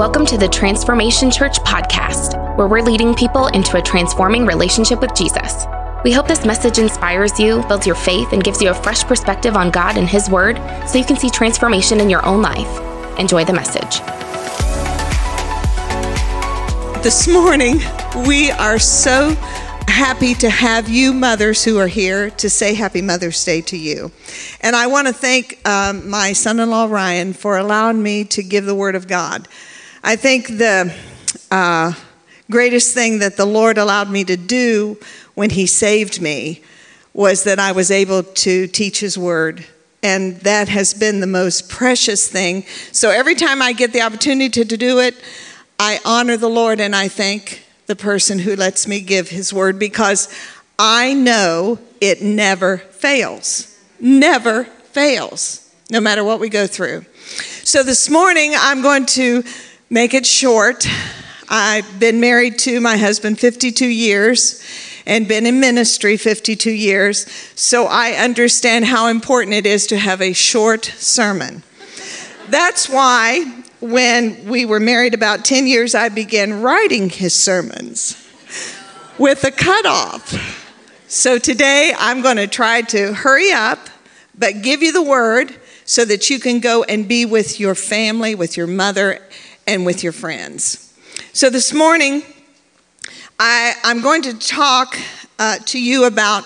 Welcome to the Transformation Church podcast, where we're leading people into a transforming relationship with Jesus. We hope this message inspires you, builds your faith, and gives you a fresh perspective on God and His Word so you can see transformation in your own life. Enjoy the message. This morning, we are so happy to have you mothers who are here to say Happy Mother's Day to you. And I want to thank um, my son in law, Ryan, for allowing me to give the Word of God. I think the uh, greatest thing that the Lord allowed me to do when He saved me was that I was able to teach His Word. And that has been the most precious thing. So every time I get the opportunity to do it, I honor the Lord and I thank the person who lets me give His Word because I know it never fails. Never fails, no matter what we go through. So this morning, I'm going to make it short. I've been married to my husband 52 years and been in ministry 52 years, so I understand how important it is to have a short sermon. That's why when we were married about 10 years, I began writing his sermons with a cutoff. So today I'm going to try to hurry up, but give you the word so that you can go and be with your family, with your mother, and with your friends. So this morning, I, am going to talk uh, to you about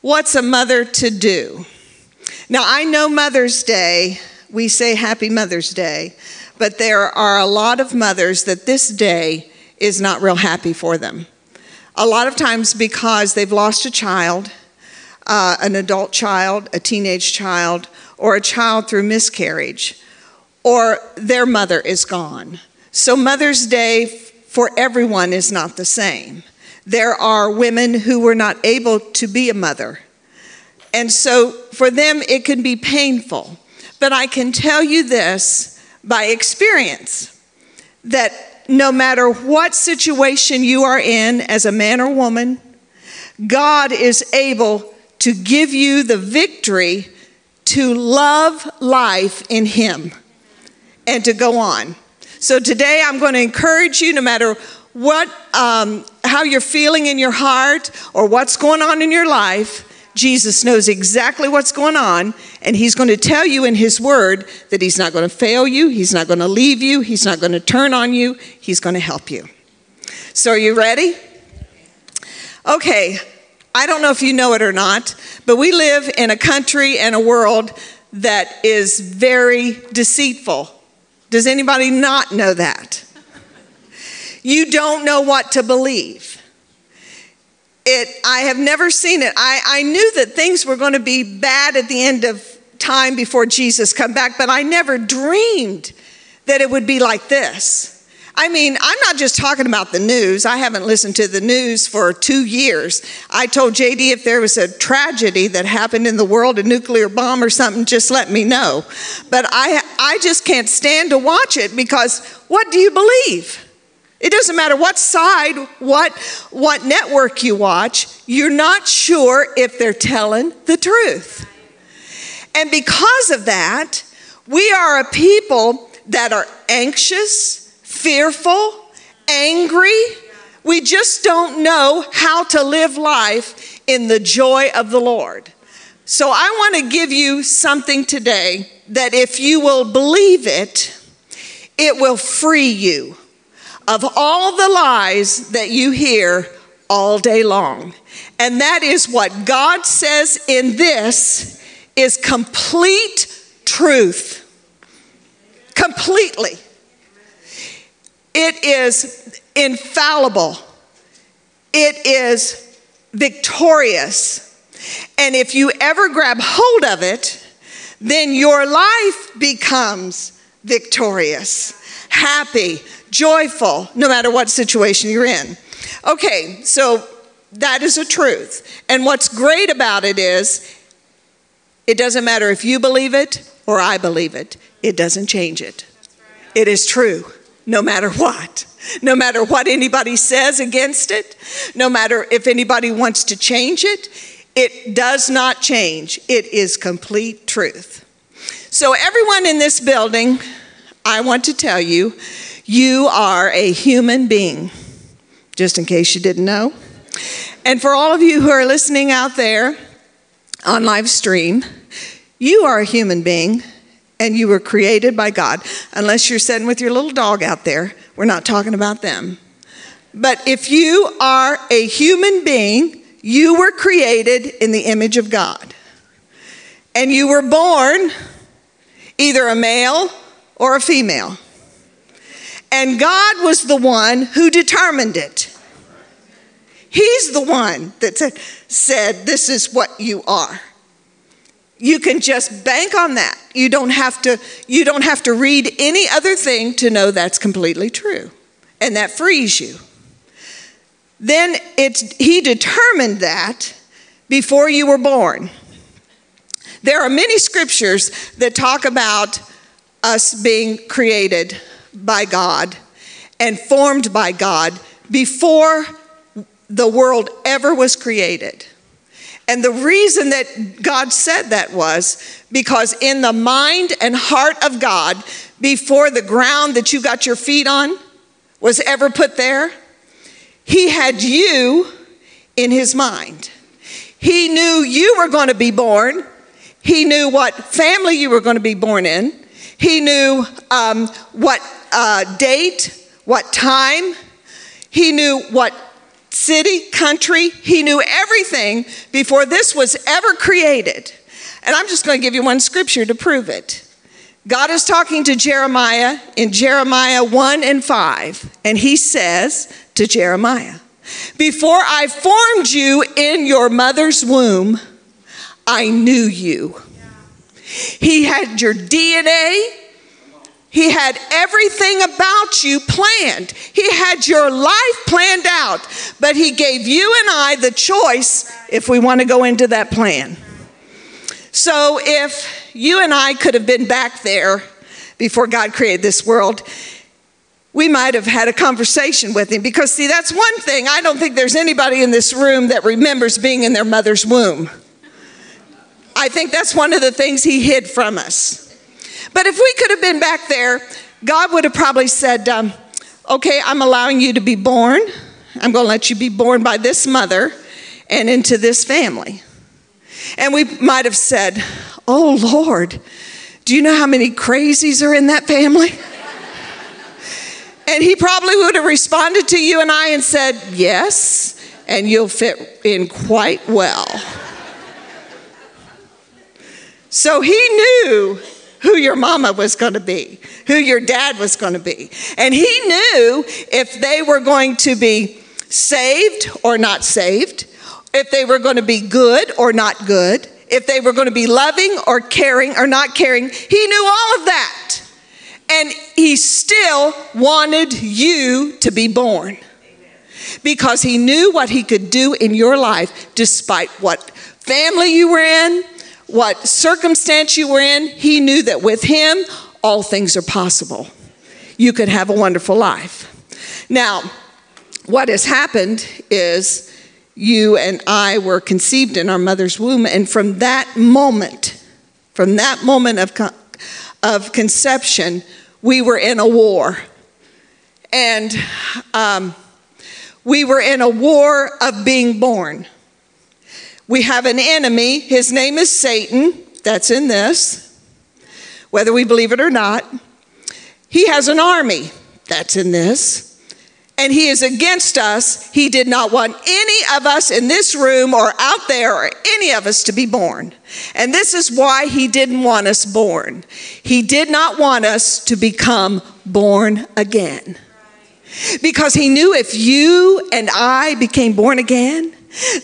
what's a mother to do. Now, I know Mother's Day, we say Happy Mother's Day, but there are a lot of mothers that this day is not real happy for them. A lot of times because they've lost a child, uh, an adult child, a teenage child, or a child through miscarriage or their mother is gone. So, Mother's Day for everyone is not the same. There are women who were not able to be a mother. And so, for them, it can be painful. But I can tell you this by experience that no matter what situation you are in as a man or woman, God is able to give you the victory to love life in Him and to go on. So today I'm going to encourage you no matter what, um, how you're feeling in your heart or what's going on in your life, Jesus knows exactly what's going on, and He's going to tell you in His Word that He's not going to fail you, He's not going to leave you, He's not going to turn on you, He's going to help you. So, are you ready? Okay, I don't know if you know it or not, but we live in a country and a world that is very deceitful. Does anybody not know that? You don't know what to believe. It, I have never seen it. I, I knew that things were going to be bad at the end of time before Jesus come back, but I never dreamed that it would be like this. I mean, I'm not just talking about the news. I haven't listened to the news for two years. I told JD if there was a tragedy that happened in the world, a nuclear bomb or something, just let me know. But I, I just can't stand to watch it because what do you believe? It doesn't matter what side, what, what network you watch, you're not sure if they're telling the truth. And because of that, we are a people that are anxious fearful, angry. We just don't know how to live life in the joy of the Lord. So I want to give you something today that if you will believe it, it will free you of all the lies that you hear all day long. And that is what God says in this is complete truth. Completely. It is infallible. It is victorious. And if you ever grab hold of it, then your life becomes victorious, happy, joyful, no matter what situation you're in. Okay, so that is a truth. And what's great about it is it doesn't matter if you believe it or I believe it, it doesn't change it. It is true no matter what. No matter what anybody says against it, no matter if anybody wants to change it, it does not change. It is complete truth. So, everyone in this building, I want to tell you, You are a human being, just in case you didn't know. And for all of you who are listening out there on live stream, you are a human being and you were created by God. Unless you're sitting with your little dog out there, we're not talking about them. But if you are a human being, you were created in the image of God. And you were born either a male or a female. And God was the one who determined it. He's the one that said, This is what you are. You can just bank on that. You don't have to you don't have to read any other thing to know that's completely true. And that frees you. Then it's he determined that before you were born. There are many scriptures that talk about us being created by God and formed by God before the world ever was created. And the reason that God said that was because in the mind and heart of God, before the ground that you got your feet on was ever put there, He had you in His mind. He knew you were going to be born, He knew what family you were going to be born in, He knew um, what uh, date, what time, He knew what city, country. He knew everything before this was ever created. And I'm just going to give you one scripture to prove it. God is talking to Jeremiah in Jeremiah 1 and 5, and he says to Jeremiah, Before I formed you in your mother's womb, I knew you. He had your DNA, he had everything about you planned. He had your life planned out, but He gave you and I the choice if we want to go into that plan. So if you and I could have been back there before God created this world, we might have had a conversation with him because, see, that's one thing. I don't think there's anybody in this room that remembers being in their mother's womb. I think that's one of the things he hid from us. But if we could have been back there, God would have probably said, um, Okay, I'm allowing you to be born. I'm going to let you be born by this mother and into this family. And we might have said, Oh Lord, do you know how many crazies are in that family? and he probably would have responded to you and I and said, Yes, and you'll fit in quite well. so he knew who your mama was going to be, who your dad was going to be. And he knew if they were going to be saved or not saved, if they were going to be good or not good, if they were going to be loving or caring or not caring. He knew all of that. And he still wanted you to be born because he knew what he could do in your life despite what family you were in, what circumstance you were in, he knew that with him, all things are possible. You could have a wonderful life. Now, what has happened is you and I were conceived in our mother's womb, and from that moment, from that moment of, con- of conception, we were in a war. And um, we were in a war of being born. We have an enemy. His name is Satan. That's in this, whether we believe it or not. He has an army. That's in this. And he is against us. He did not want any of us in this room or out there or any of us to be born. And this is why he didn't want us born. He did not want us to become born again. Because he knew if you and I became born again,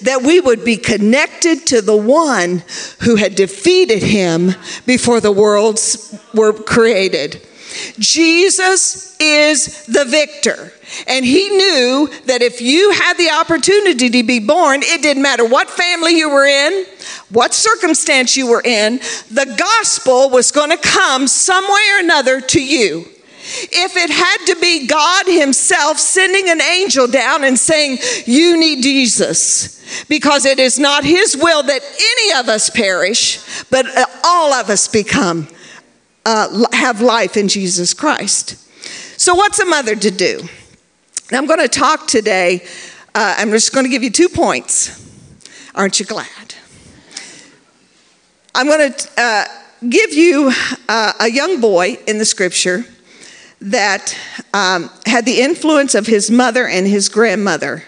that we would be connected to the one who had defeated him before the worlds were created. Jesus is the victor. And he knew that if you had the opportunity to be born, it didn't matter what family you were in, what circumstance you were in, the gospel was going to come some way or another to you. If it had to be God Himself sending an angel down and saying, You need Jesus, because it is not His will that any of us perish, but all of us become, uh, have life in Jesus Christ. So, what's a mother to do? Now, I'm going to talk today. Uh, I'm just going to give you two points. Aren't you glad? I'm going to uh, give you uh, a young boy in the scripture that um, had the influence of his mother and his grandmother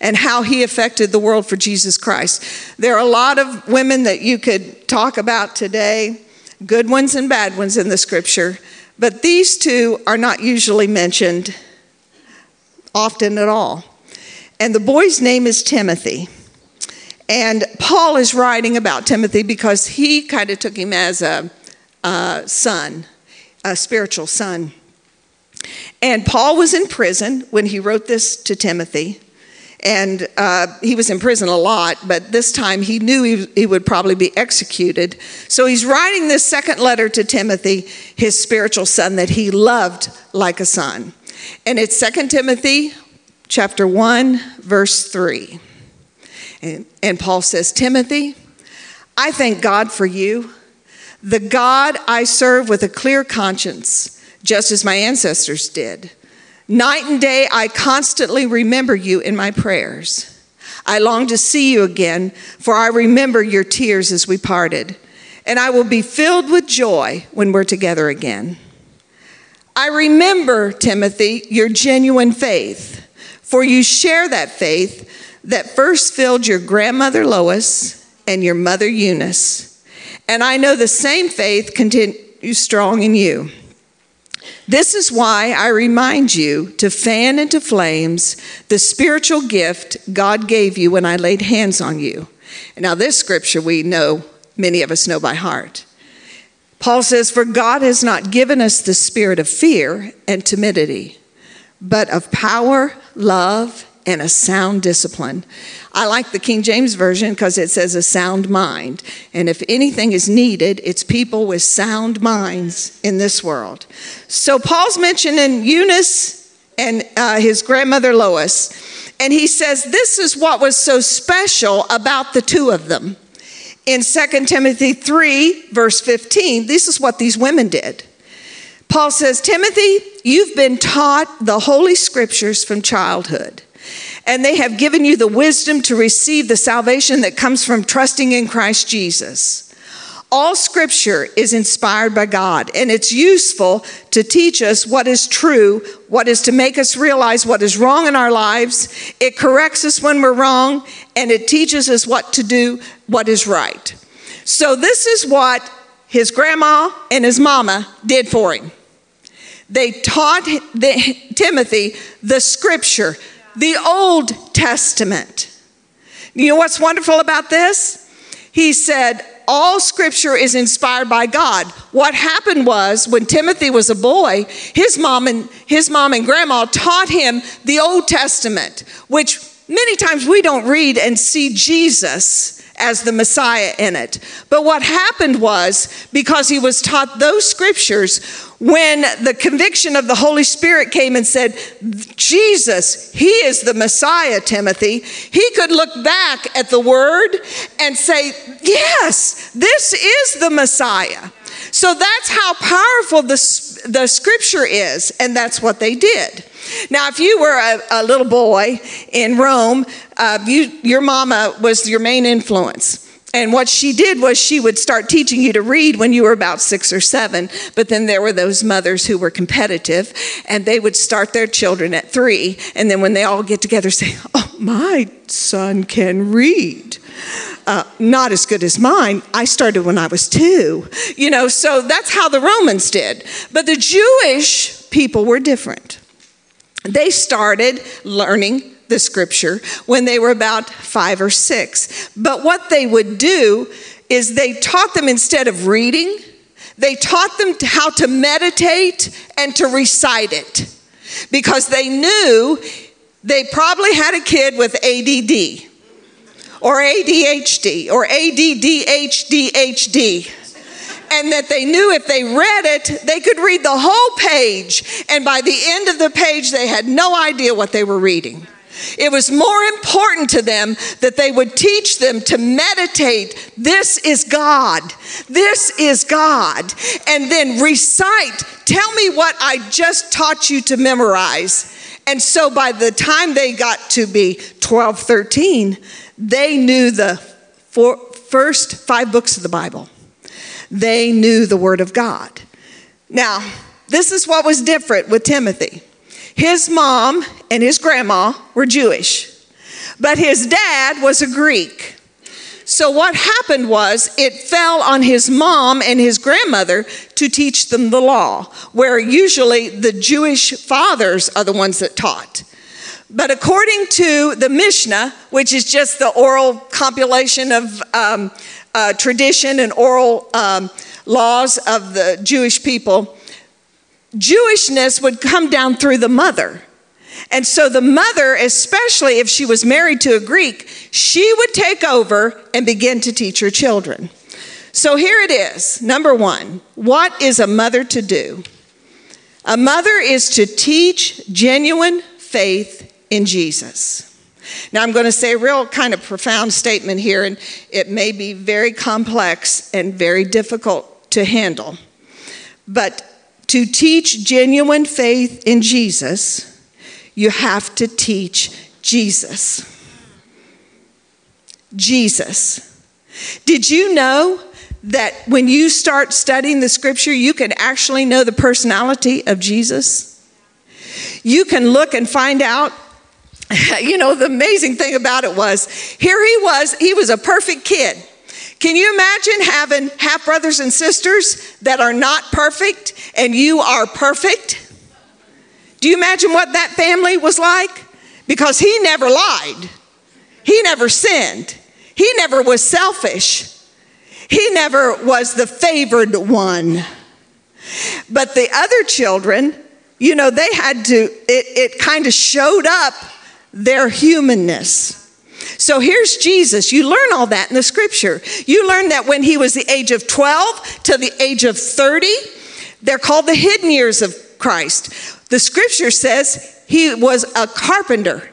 and how he affected the world for Jesus Christ. There are a lot of women that you could talk about today, good ones and bad ones in the scripture, but these two are not usually mentioned often at all. And the boy's name is Timothy. And Paul is writing about Timothy because he kind of took him as a, a son, a spiritual son. And Paul was in prison when he wrote this to Timothy. And uh, he was in prison a lot, but this time he knew he, he would probably be executed. So he's writing this second letter to Timothy, his spiritual son that he loved like a son. And it's 2 Timothy chapter 1, verse 3. And, and Paul says, Timothy, I thank God for you, the God I serve with a clear conscience, just as my ancestors did. Night and day, I constantly remember you in my prayers. I long to see you again, for I remember your tears as we parted, and I will be filled with joy when we're together again. I remember, Timothy, your genuine faith, for you share that faith that first filled your grandmother Lois and your mother Eunice. And I know the same faith continues strong in you. This is why I remind you to fan into flames the spiritual gift God gave you when I laid hands on you. Now, this scripture we know, many of us know by heart. Paul says, For God has not given us the spirit of fear and timidity, but of power, love, and a sound discipline. I like the King James Version because it says a sound mind. And if anything is needed, it's people with sound minds in this world. So Paul's mentioning Eunice and uh, his grandmother Lois. And he says this is what was so special about the two of them. In 2 Timothy 3, verse 15, this is what these women did. Paul says, Timothy, you've been taught the Holy Scriptures from childhood and they have given you the wisdom to receive the salvation that comes from trusting in Christ Jesus. All scripture is inspired by God, and it's useful to teach us what is true, what is to make us realize what is wrong in our lives. It corrects us when we're wrong, and it teaches us what to do, what is right. So, this is what his grandma and his mama did for him. They taught Timothy the scripture, the Old Testament. You know what's wonderful about this? He said, all scripture is inspired by God. What happened was when Timothy was a boy, his mom and his mom and grandma taught him the Old Testament, which many times we don't read and see Jesus as the Messiah in it. But what happened was because he was taught those scriptures, when the conviction of the Holy Spirit came and said, Jesus, He is the Messiah, Timothy, he could look back at the word and say, Yes, this is the Messiah. So that's how powerful the, the scripture is, and that's what they did. Now, if you were a, a little boy in Rome, uh, you, your mama was your main influence. And what she did was she would start teaching you to read when you were about six or seven. But then there were those mothers who were competitive and they would start their children at three. And then when they all get together, say, Oh, my son can read. Uh, not as good as mine. I started when I was two. You know, so that's how the Romans did. But the Jewish people were different. They started learning the scripture when they were about five or six. But what they would do is they taught them instead of reading, they taught them how to meditate and to recite it because they knew they probably had a kid with ADD or ADHD or ADDHDHD and that they knew if they read it, they could read the whole page. And by the end of the page, they had no idea what they were reading. It was more important to them that they would teach them to meditate. This is God. This is God. And then recite. Tell me what I just taught you to memorize. And so by the time they got to be 12, 13, they knew the four, first five books of the Bible. They knew the Word of God. Now, this is what was different with Timothy. His mom and his grandma were Jewish, but his dad was a Greek. So, what happened was it fell on his mom and his grandmother to teach them the law, where usually the Jewish fathers are the ones that taught. But according to the Mishnah, which is just the oral compilation of um, uh, tradition and oral um, laws of the Jewish people, Jewishness would come down through the mother. And so the mother, especially if she was married to a Greek, she would take over and begin to teach her children. So here it is. Number one, what is a mother to do? A mother is to teach genuine faith in Jesus. Now, I'm going to say a real kind of profound statement here, and it may be very complex and very difficult to handle. But to teach genuine faith in Jesus, you have to teach Jesus. Jesus. Did you know that when you start studying the scripture, you can actually know the personality of Jesus? You can look and find out. You know, the amazing thing about it was here he was, he was a perfect kid. Can you imagine having half brothers and sisters that are not perfect and you are perfect? Do you imagine what that family was like? Because he never lied, he never sinned, he never was selfish, he never was the favored one. But the other children, you know, they had to, it, it kind of showed up their humanness. So here's Jesus. You learn all that in the scripture. You learn that when he was the age of 12 to the age of 30, they're called the hidden years of Christ. The scripture says he was a carpenter.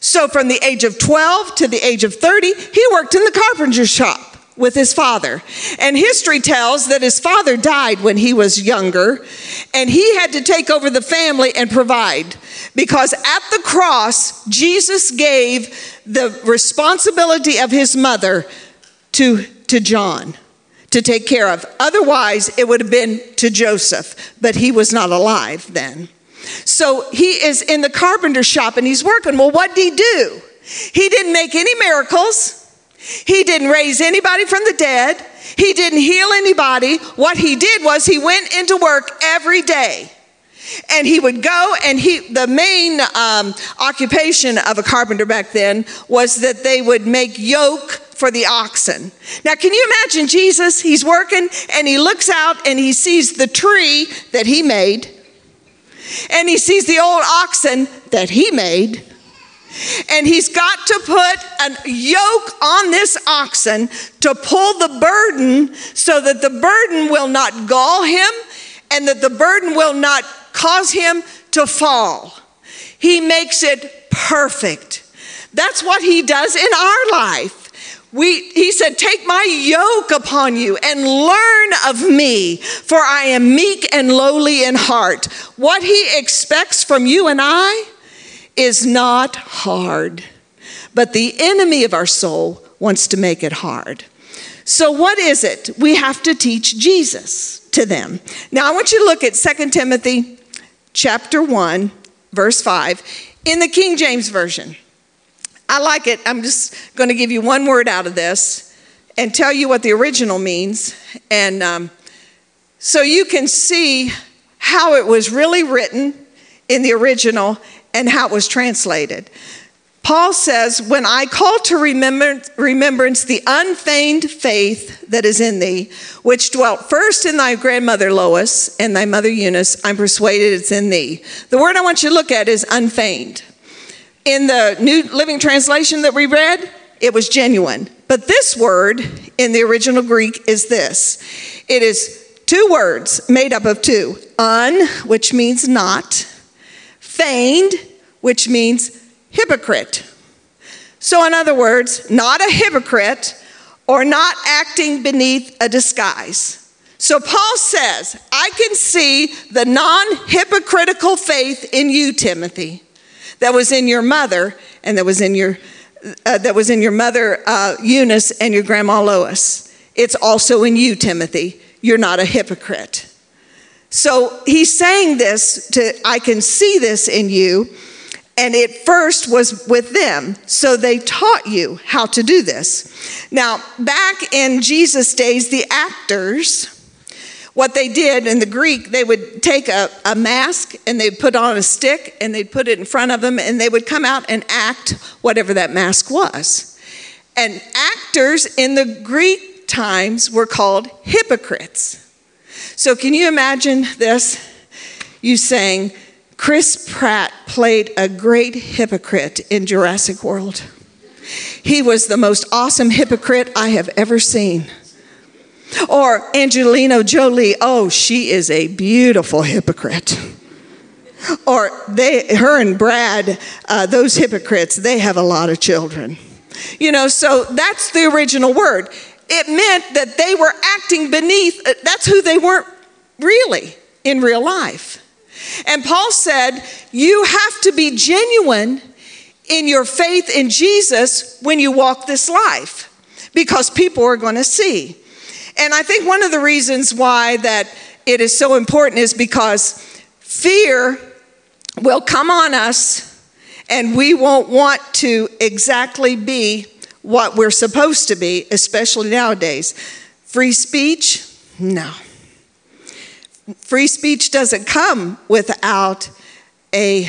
So from the age of 12 to the age of 30, he worked in the carpenter shop with his father. And history tells that his father died when he was younger, and he had to take over the family and provide. Because at the cross, Jesus gave the responsibility of his mother to, to John to take care of. Otherwise, it would have been to Joseph, but he was not alive then. So he is in the carpenter shop and he's working. Well, what did he do? He didn't make any miracles. He didn't raise anybody from the dead. He didn't heal anybody. What he did was he went into work every day. And he would go, and he, the main um, occupation of a carpenter back then was that they would make yoke for the oxen. Now, can you imagine Jesus? He's working, and he looks out and he sees the tree that he made and he sees the old oxen that he made. And he's got to put a yoke on this oxen to pull the burden so that the burden will not gall him and that the burden will not cause him to fall. He makes it perfect. That's what he does in our life. We, he said, Take my yoke upon you and learn of me, for I am meek and lowly in heart. What he expects from you and I is not hard, but the enemy of our soul wants to make it hard. So, what is it? We have to teach Jesus to them. Now, I want you to look at 2 Timothy chapter 1, verse 5 in the King James Version. I like it. I'm just going to give you one word out of this and tell you what the original means. And um, so you can see how it was really written in the original and how it was translated. Paul says, When I call to remembrance the unfeigned faith that is in thee, which dwelt first in thy grandmother Lois and thy mother Eunice, I'm persuaded it's in thee. The word I want you to look at is unfeigned. In the New Living Translation that we read, it was genuine. But this word in the original Greek is this it is two words made up of two un, which means not, feigned, which means hypocrite. So, in other words, not a hypocrite or not acting beneath a disguise. So, Paul says, I can see the non hypocritical faith in you, Timothy, that was in your mother and that was in your. Uh, that was in your mother uh, Eunice and your grandma Lois. It's also in you, Timothy. You're not a hypocrite. So he's saying this to, I can see this in you. And it first was with them. So they taught you how to do this. Now, back in Jesus' days, the actors, what they did in the Greek, they would take a, a mask and they'd put on a stick and they'd put it in front of them and they would come out and act whatever that mask was. And actors in the Greek times were called hypocrites. So, can you imagine this? You saying, Chris Pratt played a great hypocrite in Jurassic World. He was the most awesome hypocrite I have ever seen. Or Angelina Jolie, oh, she is a beautiful hypocrite. Or they, her and Brad, uh, those hypocrites, they have a lot of children. You know, so that's the original word it meant that they were acting beneath, uh, that's who they weren't really in real life. And Paul said, You have to be genuine in your faith in Jesus when you walk this life because people are going to see. And I think one of the reasons why that it is so important is because fear will come on us and we won't want to exactly be what we're supposed to be, especially nowadays. Free speech? No. Free speech doesn't come without a.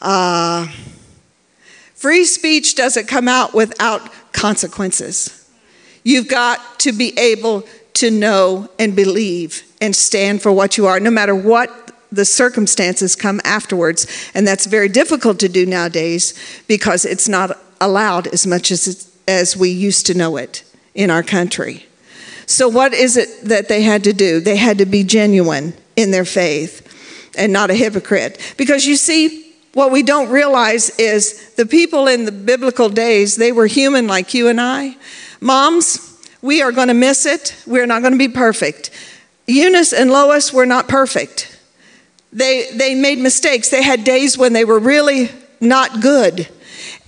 Uh, free speech doesn't come out without consequences. You've got to be able to know and believe and stand for what you are, no matter what the circumstances come afterwards. And that's very difficult to do nowadays because it's not allowed as much as, as we used to know it in our country. So, what is it that they had to do? They had to be genuine in their faith and not a hypocrite. Because you see, what we don't realize is the people in the biblical days, they were human like you and I. Moms, we are going to miss it. We're not going to be perfect. Eunice and Lois were not perfect. They, they made mistakes. They had days when they were really not good.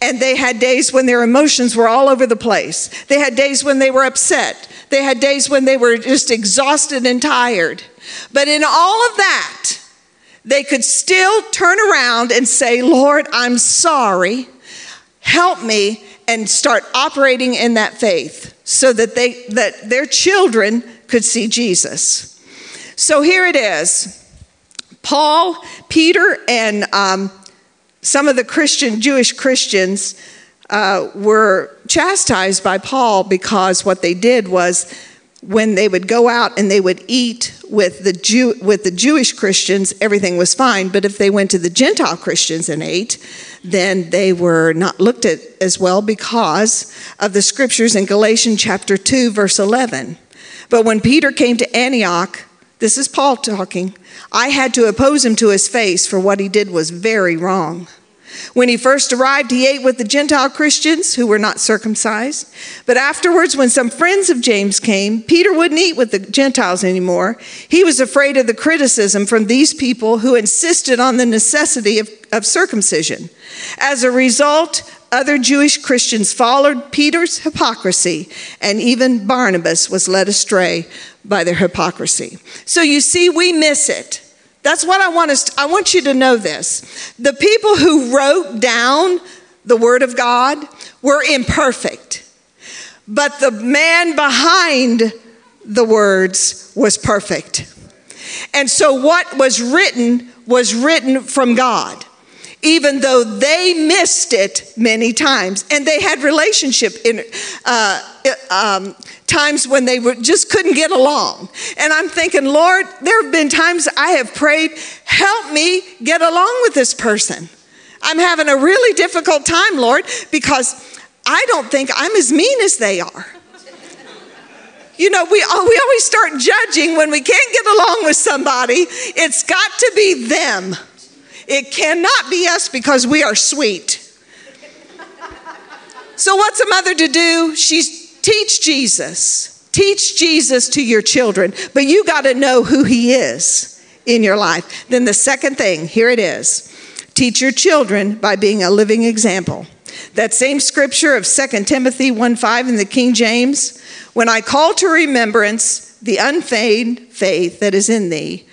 And they had days when their emotions were all over the place. They had days when they were upset. They had days when they were just exhausted and tired. But in all of that, they could still turn around and say, Lord, I'm sorry. Help me and start operating in that faith so that they that their children could see Jesus. So here it is. Paul, Peter, and um, some of the Christian, Jewish Christians, uh, were chastised by Paul because what they did was when they would go out and they would eat with the Jew, with the Jewish Christians, everything was fine. But if they went to the Gentile Christians and ate, then they were not looked at as well because of the scriptures in Galatians chapter 2, verse 11. But when Peter came to Antioch, this is Paul talking, I had to oppose him to his face, for what he did was very wrong. When he first arrived, he ate with the Gentile Christians who were not circumcised. But afterwards, when some friends of James came, Peter wouldn't eat with the Gentiles anymore. He was afraid of the criticism from these people who insisted on the necessity of, of circumcision. As a result, other Jewish Christians followed Peter's hypocrisy, and even Barnabas was led astray by their hypocrisy. So you see, we miss it. That's what I want us to, I want you to know this. The people who wrote down the word of God were imperfect. But the man behind the words was perfect. And so what was written was written from God even though they missed it many times and they had relationship in uh, um, times when they were, just couldn't get along and i'm thinking lord there have been times i have prayed help me get along with this person i'm having a really difficult time lord because i don't think i'm as mean as they are you know, we, we always start judging when we can't get along with somebody. It's got to be them. It cannot be us because we are sweet. So, what's a mother to do? She's teach Jesus. Teach Jesus to your children, but you got to know who he is in your life. Then the second thing, here it is. Teach your children by being a living example. That same scripture of 2 Timothy 1 5 in the King James, when I call to remembrance the unfeigned faith that is in thee,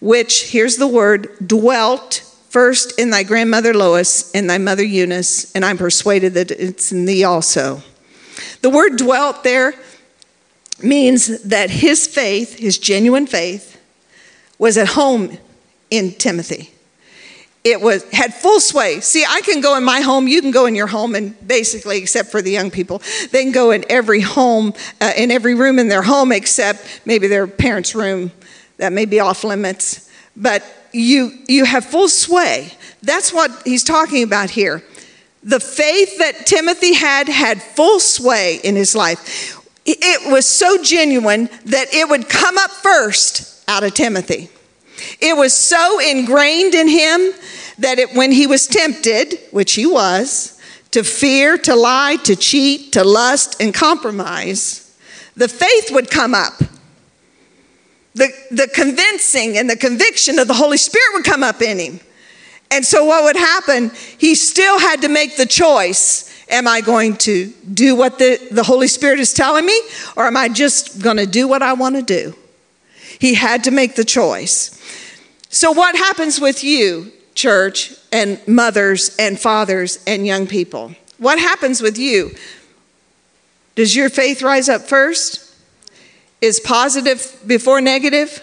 which, here's the word, dwelt first in thy grandmother Lois and thy mother Eunice, and I'm persuaded that it's in thee also. The word dwelt there means that his faith, his genuine faith, was at home in Timothy. It was had full sway. See, I can go in my home, you can go in your home, and basically, except for the young people, they can go in every home, uh, in every room in their home, except maybe their parents' room. That may be off limits. But you, you have full sway. That's what he's talking about here. The faith that Timothy had had full sway in his life. It was so genuine that it would come up first out of Timothy. It was so ingrained in him that it, when he was tempted, which he was, to fear, to lie, to cheat, to lust, and compromise, the faith would come up the, the convincing and the conviction of the Holy Spirit would come up in him. And so, what would happen? He still had to make the choice Am I going to do what the, the Holy Spirit is telling me, or am I just going to do what I want to do? He had to make the choice. So, what happens with you, church, and mothers, and fathers, and young people? What happens with you? Does your faith rise up first? Is positive before negative?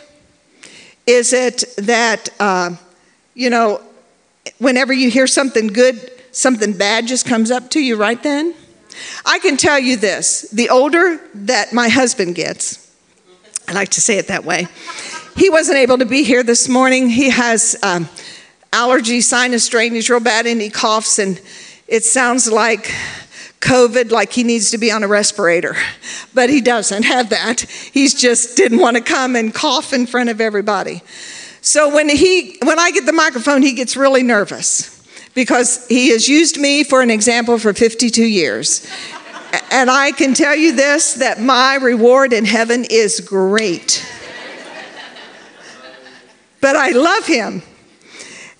Is it that, uh, you know, whenever you hear something good, something bad just comes up to you right then? I can tell you this the older that my husband gets, I like to say it that way, he wasn't able to be here this morning. He has um, allergy, sinus drainage real bad, and he coughs, and it sounds like COVID like he needs to be on a respirator, but he doesn't have that. He's just didn't want to come and cough in front of everybody. So when he when I get the microphone, he gets really nervous because he has used me for an example for 52 years. And I can tell you this that my reward in heaven is great. But I love him.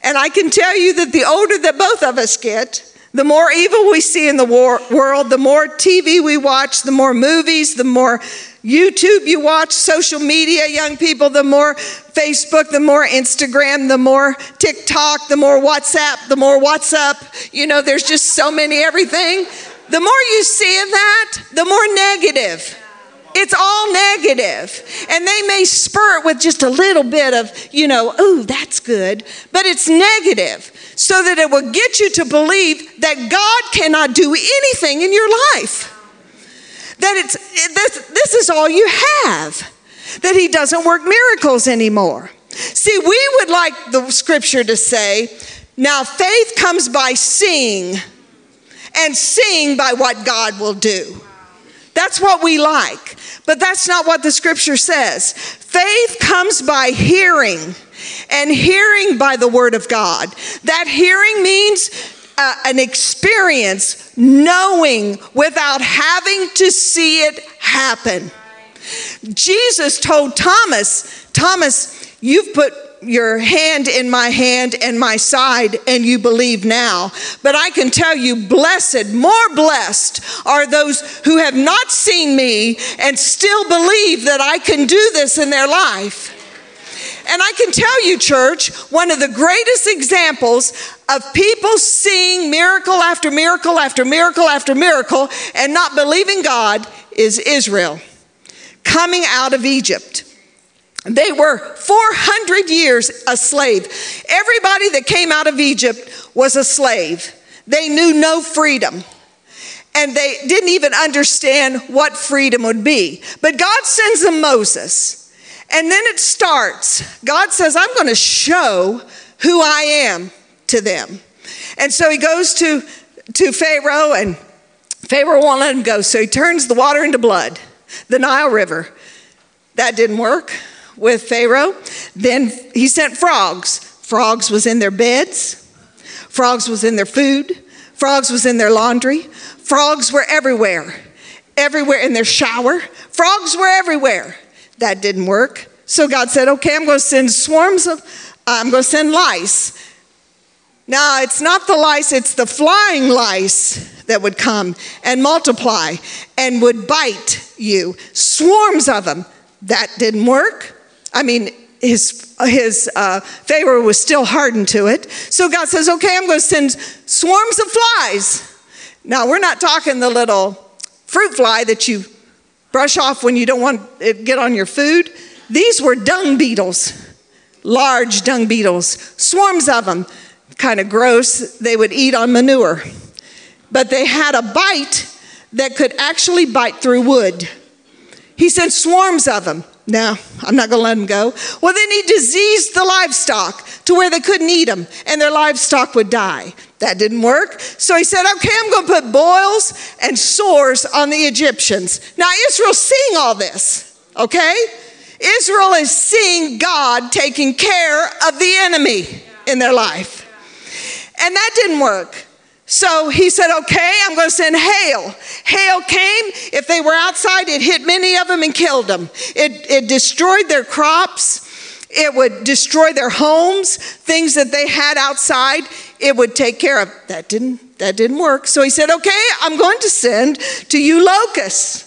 And I can tell you that the older that both of us get, the more evil we see in the war- world, the more TV we watch, the more movies, the more YouTube you watch, social media, young people, the more Facebook, the more Instagram, the more TikTok, the more WhatsApp, the more WhatsApp. You know, there's just so many everything. The more you see of that, the more negative. It's all negative. And they may spur it with just a little bit of, you know, ooh, that's good, but it's negative so that it will get you to believe that God cannot do anything in your life. That it's this, this is all you have. That he doesn't work miracles anymore. See, we would like the scripture to say, now faith comes by seeing, and seeing by what God will do. That's what we like. But that's not what the scripture says. Faith comes by hearing and hearing by the word of God. That hearing means an experience, knowing without having to see it happen. Jesus told Thomas, Thomas, you've put your hand in my hand and my side, and you believe now. But I can tell you, blessed, more blessed are those who have not seen me and still believe that I can do this in their life. And I can tell you, church, one of the greatest examples of people seeing miracle after miracle after miracle after miracle and not believing God is Israel coming out of Egypt. They were 400 years a slave. Everybody that came out of Egypt was a slave. They knew no freedom. And they didn't even understand what freedom would be. But God sends them Moses. And then it starts. God says, I'm going to show who I am to them. And so he goes to, to Pharaoh, and Pharaoh won't let him go. So he turns the water into blood, the Nile River. That didn't work with Pharaoh. Then he sent frogs. Frogs was in their beds. Frogs was in their food. Frogs was in their laundry. Frogs were everywhere. Everywhere in their shower. Frogs were everywhere. That didn't work. So God said, okay, I'm going to send swarms of, I'm going to send lice. Now, it's not the lice, it's the flying lice that would come and multiply and would bite you. Swarms of them. That didn't work. I mean, his, his uh, Pharaoh was still hardened to it. So God says, okay, I'm going to send swarms of flies. Now, we're not talking the little fruit fly that you brush off when you don't want it get on your food. These were dung beetles, large dung beetles, swarms of them, kind of gross. They would eat on manure. But they had a bite that could actually bite through wood. He sent swarms of them. No, I'm not going to let them go. Well, then he diseased the livestock to where they couldn't eat them and their livestock would die. That didn't work. So he said, okay, I'm going to put boils and sores on the Egyptians. Now, Israel's seeing all this, okay? Israel is seeing God taking care of the enemy in their life. And that didn't work. So he said, Okay, I'm going to send hail. Hail came. If they were outside, it hit many of them and killed them. It, it destroyed their crops. It would destroy their homes, things that they had outside. It would take care of. That didn't, that didn't work. So he said, Okay, I'm going to send to you locusts.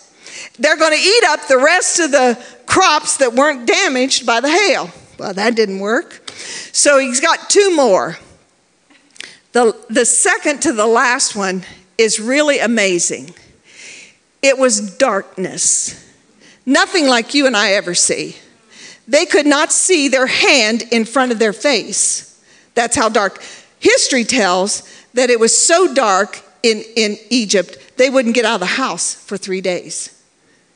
They're going to eat up the rest of the crops that weren't damaged by the hail. Well, that didn't work. So he's got two more. The, the second to the last one is really amazing. It was darkness, nothing like you and I ever see. They could not see their hand in front of their face. That's how dark. History tells that it was so dark in, in Egypt, they wouldn't get out of the house for three days.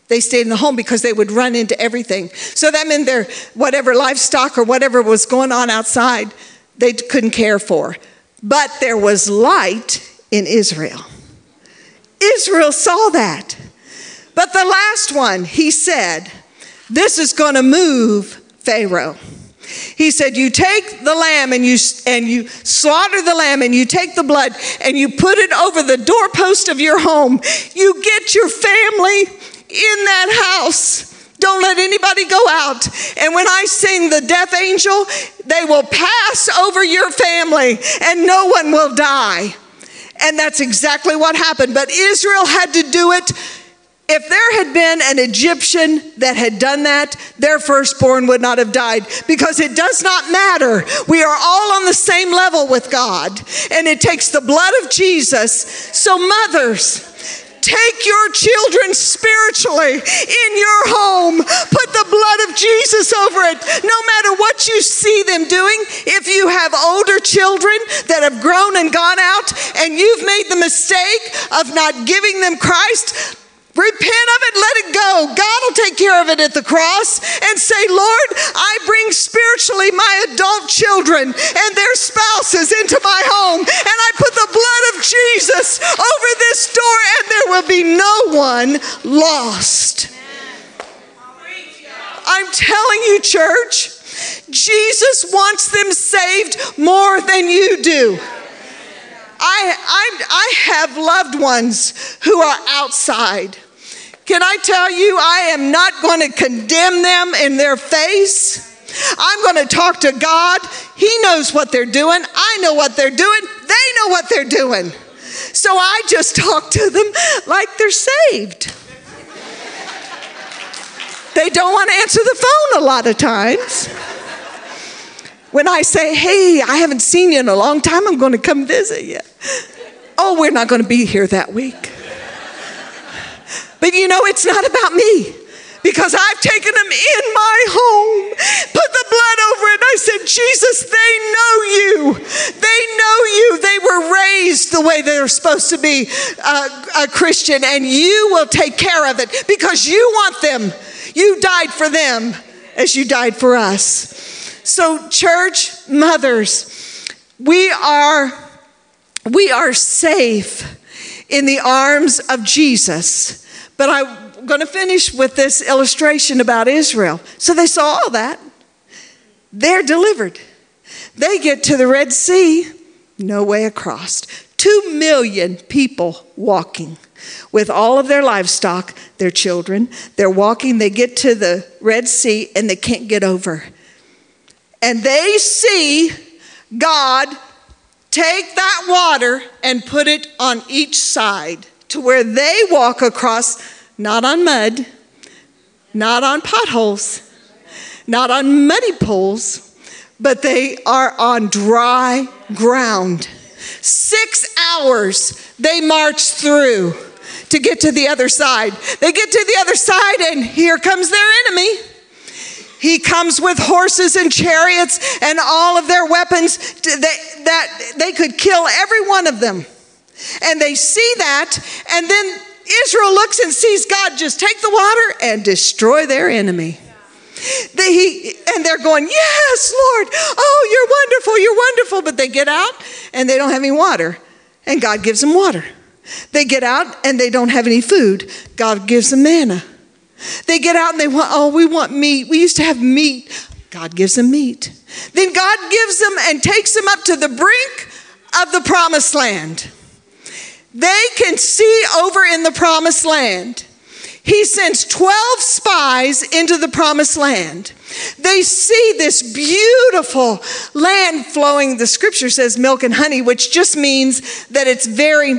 They stayed in the home because they would run into everything. So that meant their whatever livestock or whatever was going on outside, they couldn't care for. But there was light in Israel. Israel saw that. But the last one, he said, this is going to move Pharaoh. He said, You take the lamb and you, and you slaughter the lamb and you take the blood and you put it over the doorpost of your home. You get your family in that house. Don't let anybody go out. And when I sing the death angel, they will pass over your family and no one will die. And that's exactly what happened. But Israel had to do it. If there had been an Egyptian that had done that, their firstborn would not have died because it does not matter. We are all on the same level with God, and it takes the blood of Jesus. So, mothers, Take your children spiritually in your home. Put the blood of Jesus over it. No matter what you see them doing, if you have older children that have grown and gone out and you've made the mistake of not giving them Christ, Repent of it, let it go. God will take care of it at the cross and say, Lord, I bring spiritually my adult children and their spouses into my home, and I put the blood of Jesus over this door, and there will be no one lost. I'm telling you, church, Jesus wants them saved more than you do. I, I, I have loved ones who are outside. Can I tell you, I am not going to condemn them in their face. I'm going to talk to God. He knows what they're doing. I know what they're doing. They know what they're doing. So I just talk to them like they're saved. They don't want to answer the phone a lot of times. When I say, hey, I haven't seen you in a long time, I'm going to come visit you. Oh, we're not going to be here that week. But you know, it's not about me because I've taken them in my home, put the blood over it. I said, Jesus, they know you. They know you. They were raised the way they're supposed to be uh, a Christian, and you will take care of it because you want them. You died for them as you died for us. So, church mothers, we are we are safe in the arms of Jesus. But I'm going to finish with this illustration about Israel. So they saw all that. They're delivered. They get to the Red Sea, no way across. Two million people walking with all of their livestock, their children. They're walking, they get to the Red Sea, and they can't get over. And they see God take that water and put it on each side to where they walk across, not on mud, not on potholes, not on muddy pools, but they are on dry ground. Six hours they march through to get to the other side. They get to the other side, and here comes their enemy. He comes with horses and chariots and all of their weapons that they could kill every one of them. And they see that, and then Israel looks and sees God just take the water and destroy their enemy. They, he, and they're going, Yes, Lord. Oh, you're wonderful. You're wonderful. But they get out and they don't have any water. And God gives them water. They get out and they don't have any food. God gives them manna. They get out and they want, oh, we want meat. We used to have meat. God gives them meat. Then God gives them and takes them up to the brink of the promised land. They can see over in the promised land. He sends 12 spies into the promised land. They see this beautiful land flowing, the scripture says milk and honey, which just means that it's very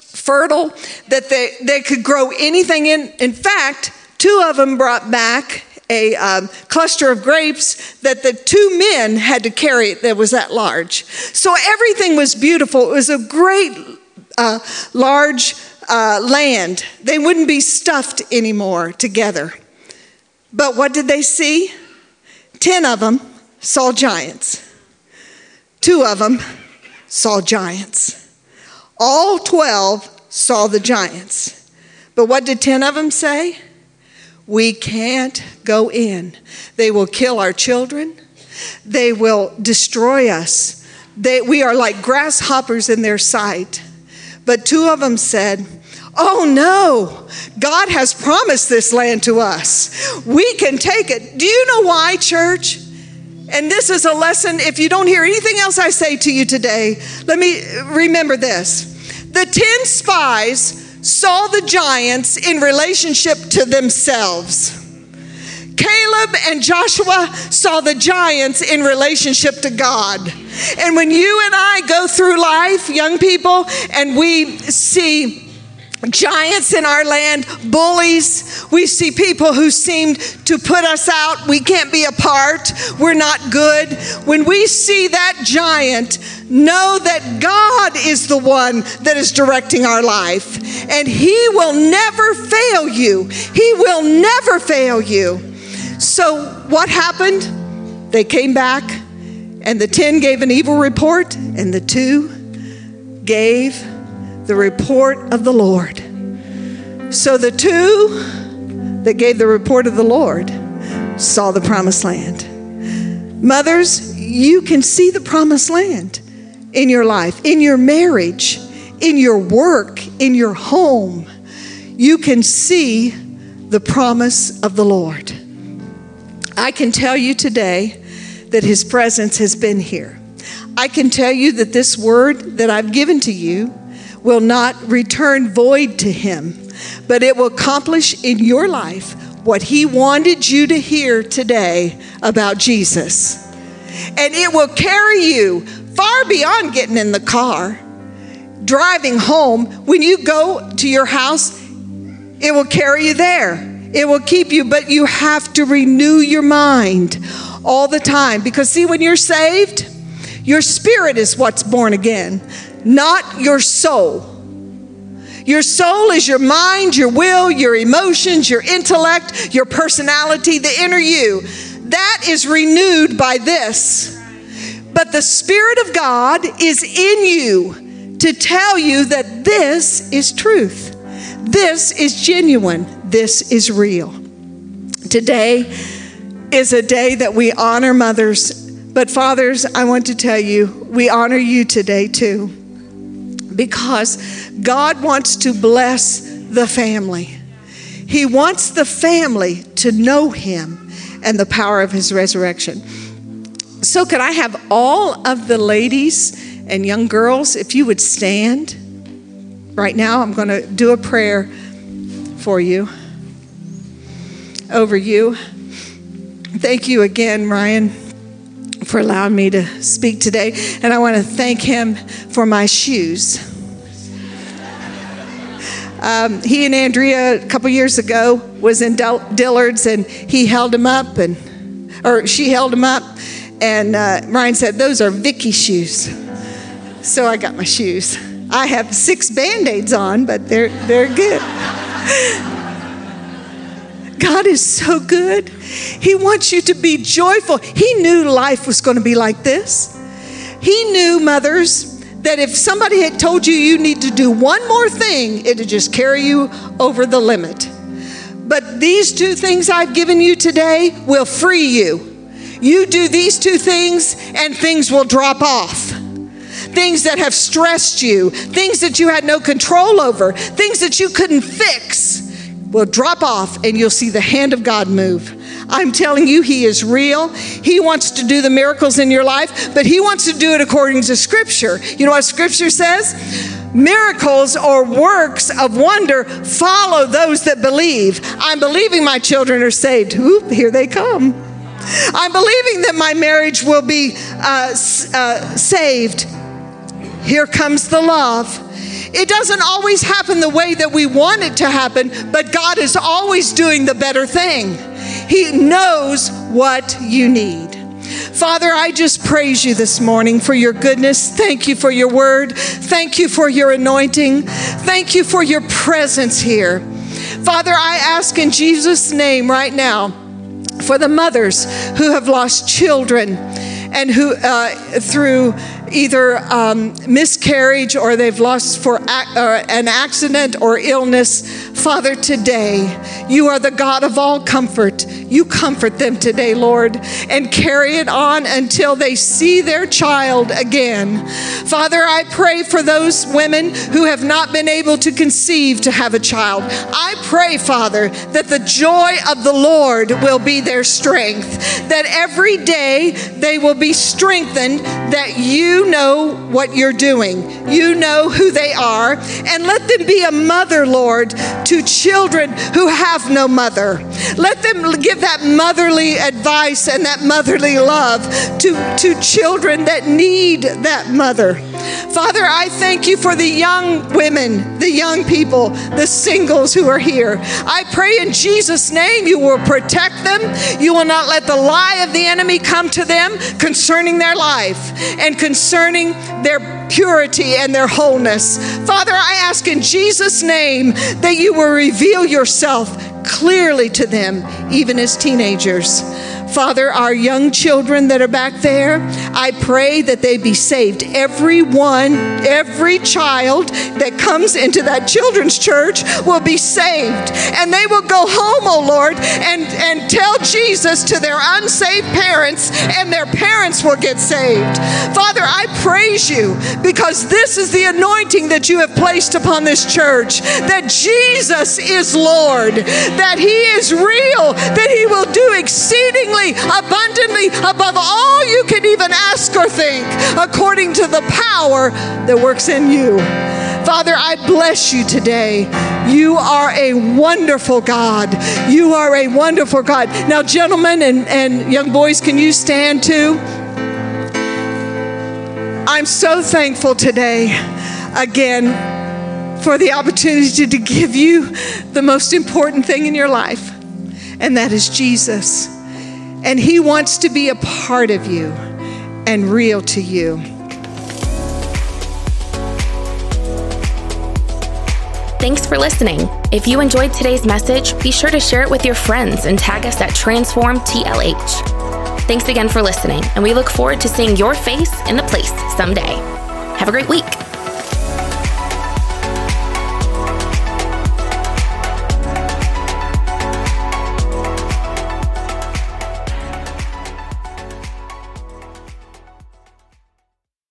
fertile, that they, they could grow anything in. In fact, two of them brought back a um, cluster of grapes that the two men had to carry that was that large. So everything was beautiful. It was a great, uh, large uh, land. They wouldn't be stuffed anymore together. But what did they see? Ten of them saw giants. Two of them saw giants. All 12 saw the giants. But what did 10 of them say? We can't go in. They will kill our children. They will destroy us. They, we are like grasshoppers in their sight. But two of them said, Oh no, God has promised this land to us. We can take it. Do you know why, church? And this is a lesson. If you don't hear anything else I say to you today, let me remember this. The 10 spies saw the giants in relationship to themselves. Caleb and Joshua saw the giants in relationship to God. And when you and I go through life, young people, and we see giants in our land, bullies. We see people who seem to put us out. We can't be a part. We're not good. When we see that giant, know that God is the one that is directing our life, and He will never fail you. He will never fail you. So, what happened? They came back, and the 10 gave an evil report, and the two gave the report of the Lord. So the two that gave the report of the Lord saw the promised land. Mothers, you can see the promised land in your life, in your marriage, in your work, in your home. You can see the promise of the Lord. I can tell you today that His presence has been here. I can tell you that this word that I've given to you will not return void to him, but it will accomplish in your life what he wanted you to hear today about Jesus. And it will carry you far beyond getting in the car, driving home. When you go to your house, it will carry you there. It will keep you, but you have to renew your mind all the time. Because, see, when you're saved, your spirit is what's born again not your soul. Your soul is your mind, your will, your emotions, your intellect, your personality, the inner you. That is renewed by this. But the Spirit of God is in you to tell you that this is truth. This is genuine. This is real. Today is a day that we honor mothers. But, fathers, I want to tell you, we honor you today too because God wants to bless the family. He wants the family to know Him and the power of His resurrection. So, could I have all of the ladies and young girls, if you would stand right now? I'm going to do a prayer for you, over you. Thank you again, Ryan, for allowing me to speak today. And I want to thank him for my shoes. Um, he and Andrea a couple years ago was in Dillard's and he held them up and or she held them up and uh, Ryan said those are Vicky shoes. So I got my shoes. I have six band-aids on, but they're they're good. God is so good. He wants you to be joyful. He knew life was going to be like this. He knew, mothers, that if somebody had told you you need to do one more thing, it'd just carry you over the limit. But these two things I've given you today will free you. You do these two things, and things will drop off things that have stressed you, things that you had no control over, things that you couldn't fix will drop off and you'll see the hand of God move. I'm telling you, He is real. He wants to do the miracles in your life, but He wants to do it according to Scripture. You know what Scripture says? Miracles or works of wonder follow those that believe. I'm believing my children are saved. Oop, here they come. I'm believing that my marriage will be uh, uh, saved. Here comes the love. It doesn't always happen the way that we want it to happen, but God is always doing the better thing. He knows what you need. Father, I just praise you this morning for your goodness. Thank you for your word. Thank you for your anointing. Thank you for your presence here. Father, I ask in Jesus' name right now for the mothers who have lost children and who, uh, through either um, miscarriage or they've lost for uh, an accident or illness, Father, today you are the God of all comfort. You comfort them today, Lord, and carry it on until they see their child again. Father, I pray for those women who have not been able to conceive to have a child. I pray, Father, that the joy of the Lord will be their strength, that every day they will be strengthened, that you know what you're doing. You know who they are. And let them be a mother, Lord, to children who have no mother. Let them give that motherly advice and that motherly love to, to children that need that mother. Father, I thank you for the young women, the young people, the singles who are here. I pray in Jesus' name you will protect them. You will not let the lie of the enemy come to them concerning their life and concerning their purity and their wholeness. Father, I ask in Jesus' name that you will reveal yourself clearly to them, even as teenagers. Father, our young children that are back there, I pray that they be saved. Every one, every child that comes into that children's church will be saved. And they will go home, oh Lord, and, and tell Jesus to their unsaved parents, and their parents will get saved. Father, I praise you because this is the anointing that you have placed upon this church that Jesus is Lord, that He is real, that He will do exceedingly abundantly above all you can even ask or think, according to the power that works in you. Father, I bless you today. You are a wonderful God. You are a wonderful God. Now, gentlemen and, and young boys, can you stand too? I'm so thankful today again for the opportunity to give you the most important thing in your life, and that is Jesus. And He wants to be a part of you and real to you. Thanks for listening. If you enjoyed today's message, be sure to share it with your friends and tag us at Transform TLH. Thanks again for listening, and we look forward to seeing your face in the place someday. Have a great week.